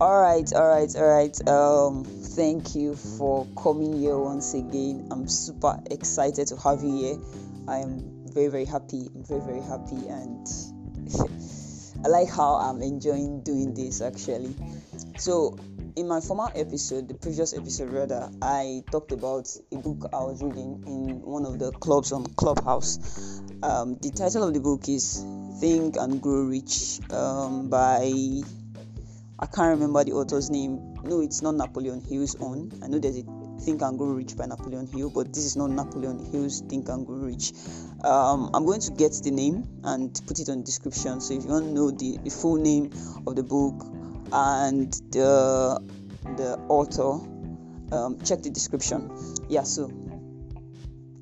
All right, all right, all right. Um, thank you for coming here once again. I'm super excited to have you here. I am very, very happy. I'm very, very happy, and I like how I'm enjoying doing this actually. So, in my former episode, the previous episode rather, I talked about a book I was reading in one of the clubs on Clubhouse. Um, the title of the book is Think and Grow Rich um, by I can't remember the author's name. No, it's not Napoleon Hill's own. I know there's a Think and Grow Rich by Napoleon Hill, but this is not Napoleon Hill's Think and Grow Rich. Um, I'm going to get the name and put it on the description. So if you want to know the, the full name of the book and the the author, um, check the description. Yeah, so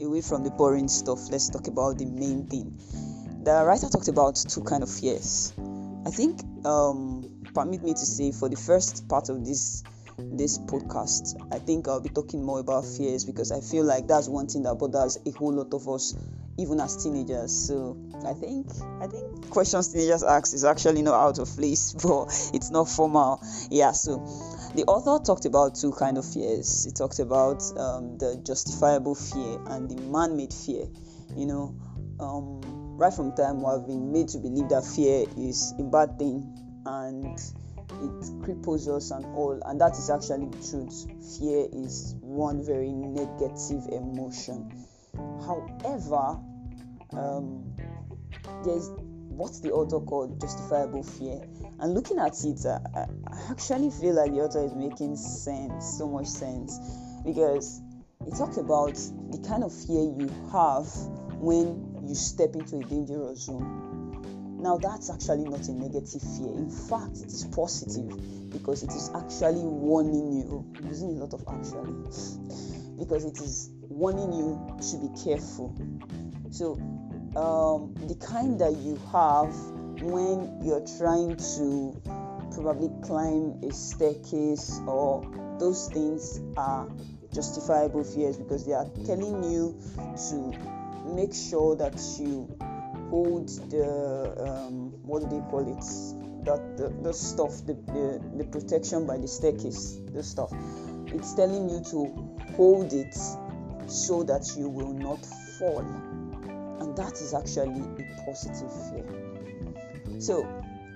away from the boring stuff, let's talk about the main thing. The writer talked about two kind of fears. I think um, permit me to say for the first part of this this podcast i think i'll be talking more about fears because i feel like that's one thing that bothers a whole lot of us even as teenagers. So i think i think questions teenagers ask is actually not out of place but it's not formal. Yeah so the author talked about two kind of fears. He talked about um, the justifiable fear and the man-made fear you know? Um, right from time we have been made to believe that fear is a bad thing and it cripples us and all and that is actually the truth. Fear is one very negative emotion. However um, there's what's the author called? Justifiable fear. And looking at it uh, i actually feel like the author is making sense so much sense because he talks about the kind of fear you have when you step into a dangerous zone now, that's actually not a negative fear. In fact, it is positive because it is actually warning you. I'm using a lot of actually because it is warning you to be careful. So, um, the kind that you have when you're trying to probably climb a staircase or those things are justifiable fears because they are telling you to make sure that you hold the um, what do they call it? That the, the stuff the, the the protection by the staircase the stuff. It's telling you to hold it so that you will not fall. And that is actually a positive fear. So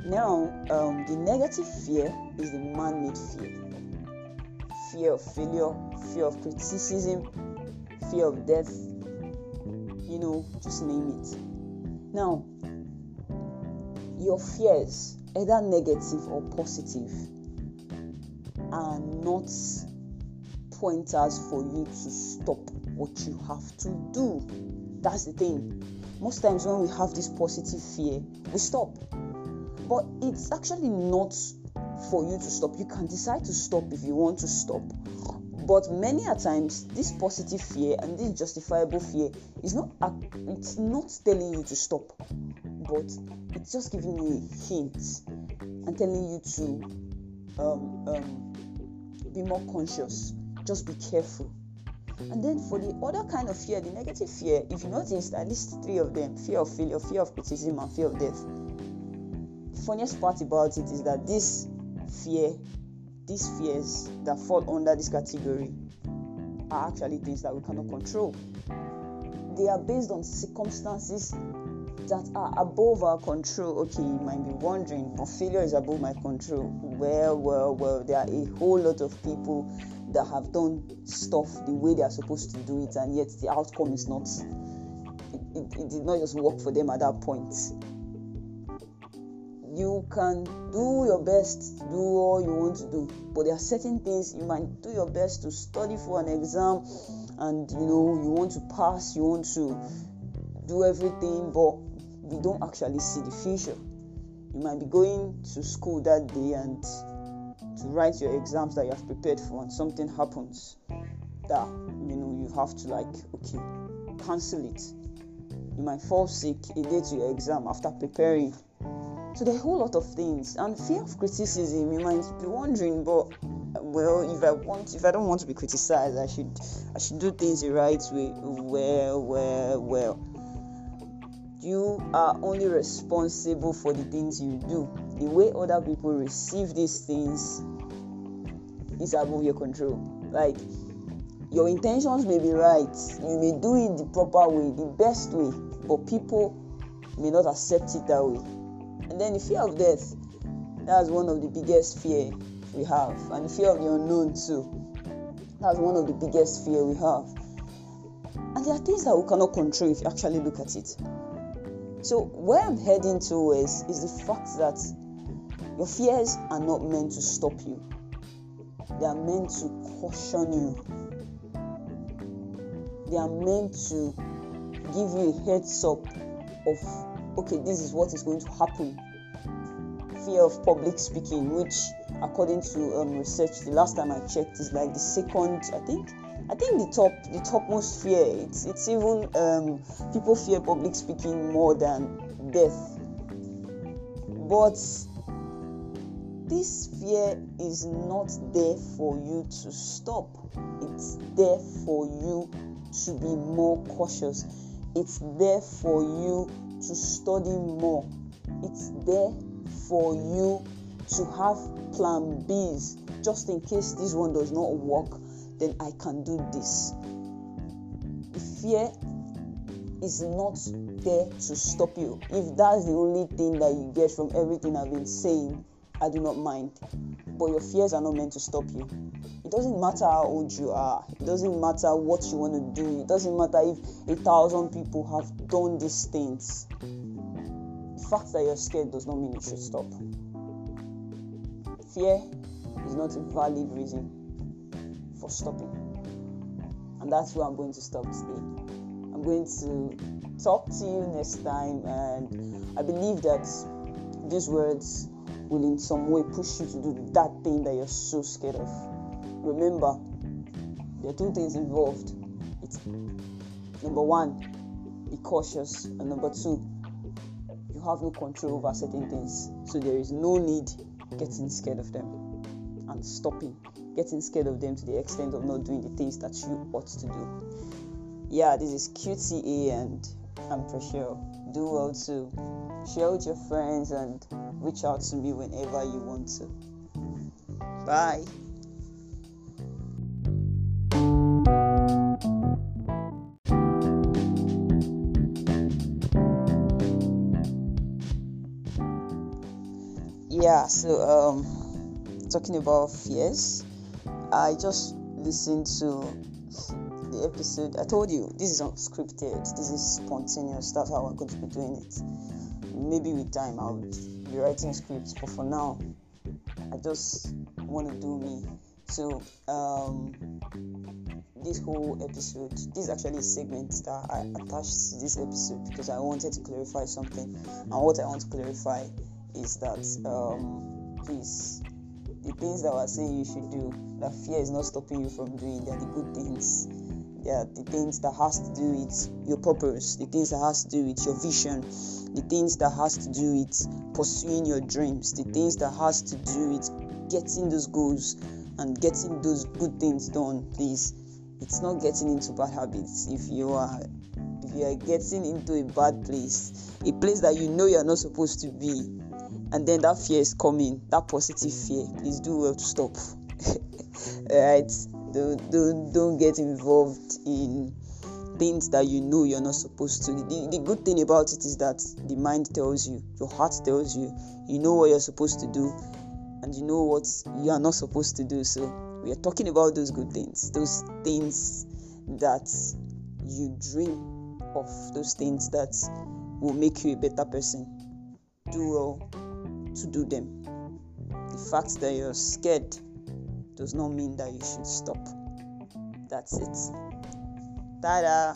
now um, the negative fear is the man-made fear. Fear of failure fear of criticism fear of death you know just name it now, your fears, either negative or positive, are not pointers for you to stop what you have to do. That's the thing. Most times, when we have this positive fear, we stop. But it's actually not for you to stop. You can decide to stop if you want to stop, but many a times this positive fear and this justifiable fear is not it's not telling you to stop but it's just giving you a hint and telling you to um, um, be more conscious. Just be careful. And then for the other kind of fear the negative fear if you notice at least three of them fear of failure fear of criticism and fear of death. The funniest part about it is that this fear these fears that fall under this category are actually things that we cannot control. They are based on circumstances that are above our control. Okay, you might be wondering, but failure is above my control. Well, well, well, there are a whole lot of people that have done stuff the way they are supposed to do it, and yet the outcome is not. It, it, it did not just work for them at that point you can do your best to do all you want to do. But there are certain things you might do your best to study for an exam and you know you want to pass you want to do everything but we don't actually see the future. You might be going to school that day and to write your exams that you have prepared for and something happens that you know you have to like okay cancel it. You might fall sick a day to your exam after preparing are a whole lot of things, and fear of criticism. You might be wondering, but well, if I want, if I don't want to be criticized, I should, I should do things the right way. Well, well, well. You are only responsible for the things you do. the way other people receive these things is above your control. Like your intentions may be right, you may do it the proper way, the best way, but people may not accept it that way. And then the fear of death, that's one of the biggest fear we have, and the fear of the unknown too. That's one of the biggest fear we have. And there are things that we cannot control if you actually look at it. So where I'm heading towards is the fact that your fears are not meant to stop you. They are meant to caution you. They are meant to give you a heads up of okay, this is what is going to happen. Fear of public speaking, which according to um, research, the last time I checked is like the second, I think, I think the top, the topmost fear. It's it's even um, people fear public speaking more than death. But this fear is not there for you to stop. It's there for you to be more cautious. It's there for you to study more. It's there for you to have plan Bs just in case this one does not work, then I can do this. Fear is not there to stop you. If that's the only thing that you get from everything I've been saying, I do not mind. But your fears are not meant to stop you. It doesn't matter how old you are, it doesn't matter what you want to do, it doesn't matter if a thousand people have done these things. The fact that you're scared does not mean you should stop. Fear is not a valid reason for stopping. And that's where I'm going to stop today. I'm going to talk to you next time, and I believe that these words will, in some way, push you to do that thing that you're so scared of. Remember, there are two things involved. It's number one, be cautious, and number two, you have no control over certain things, so there is no need getting scared of them and stopping getting scared of them to the extent of not doing the things that you ought to do. Yeah, this is QTA and I'm for sure. Do well to share with your friends and reach out to me whenever you want to. Bye. yeah so um talking about fears i just listened to the episode i told you this is unscripted this is spontaneous that's how i'm going to be doing it maybe with time i'll be writing scripts but for now i just want to do me. So um this whole episode this is actually a segment that i attached to this episode because i wanted to clarify something. And what i want to clarify is that um, please the things that we're saying you should do that fear is not stopping you from doing they're the good things yeah the things that has to do with your purpose the things that has to do with your vision the things that has to do with pursuing your dreams the things that has to do with getting those goals and getting those good things done. Please it's not getting into bad habits. If you are if you are getting into a bad place a place that you know you're not supposed to be and then that fear is coming that positive fear please do well to stop. Right don't, don't don't get involved in things that you know you're not supposed to. The, the good thing about it is that the mind tells you your heart tells you you know what you're supposed to do and you know what you are not supposed to do. So we are talking about those good things those things that you dream of those things that will make you a better person. Do well to do them. The fact that you're scared does not mean that you should stop. That's it. Ta da!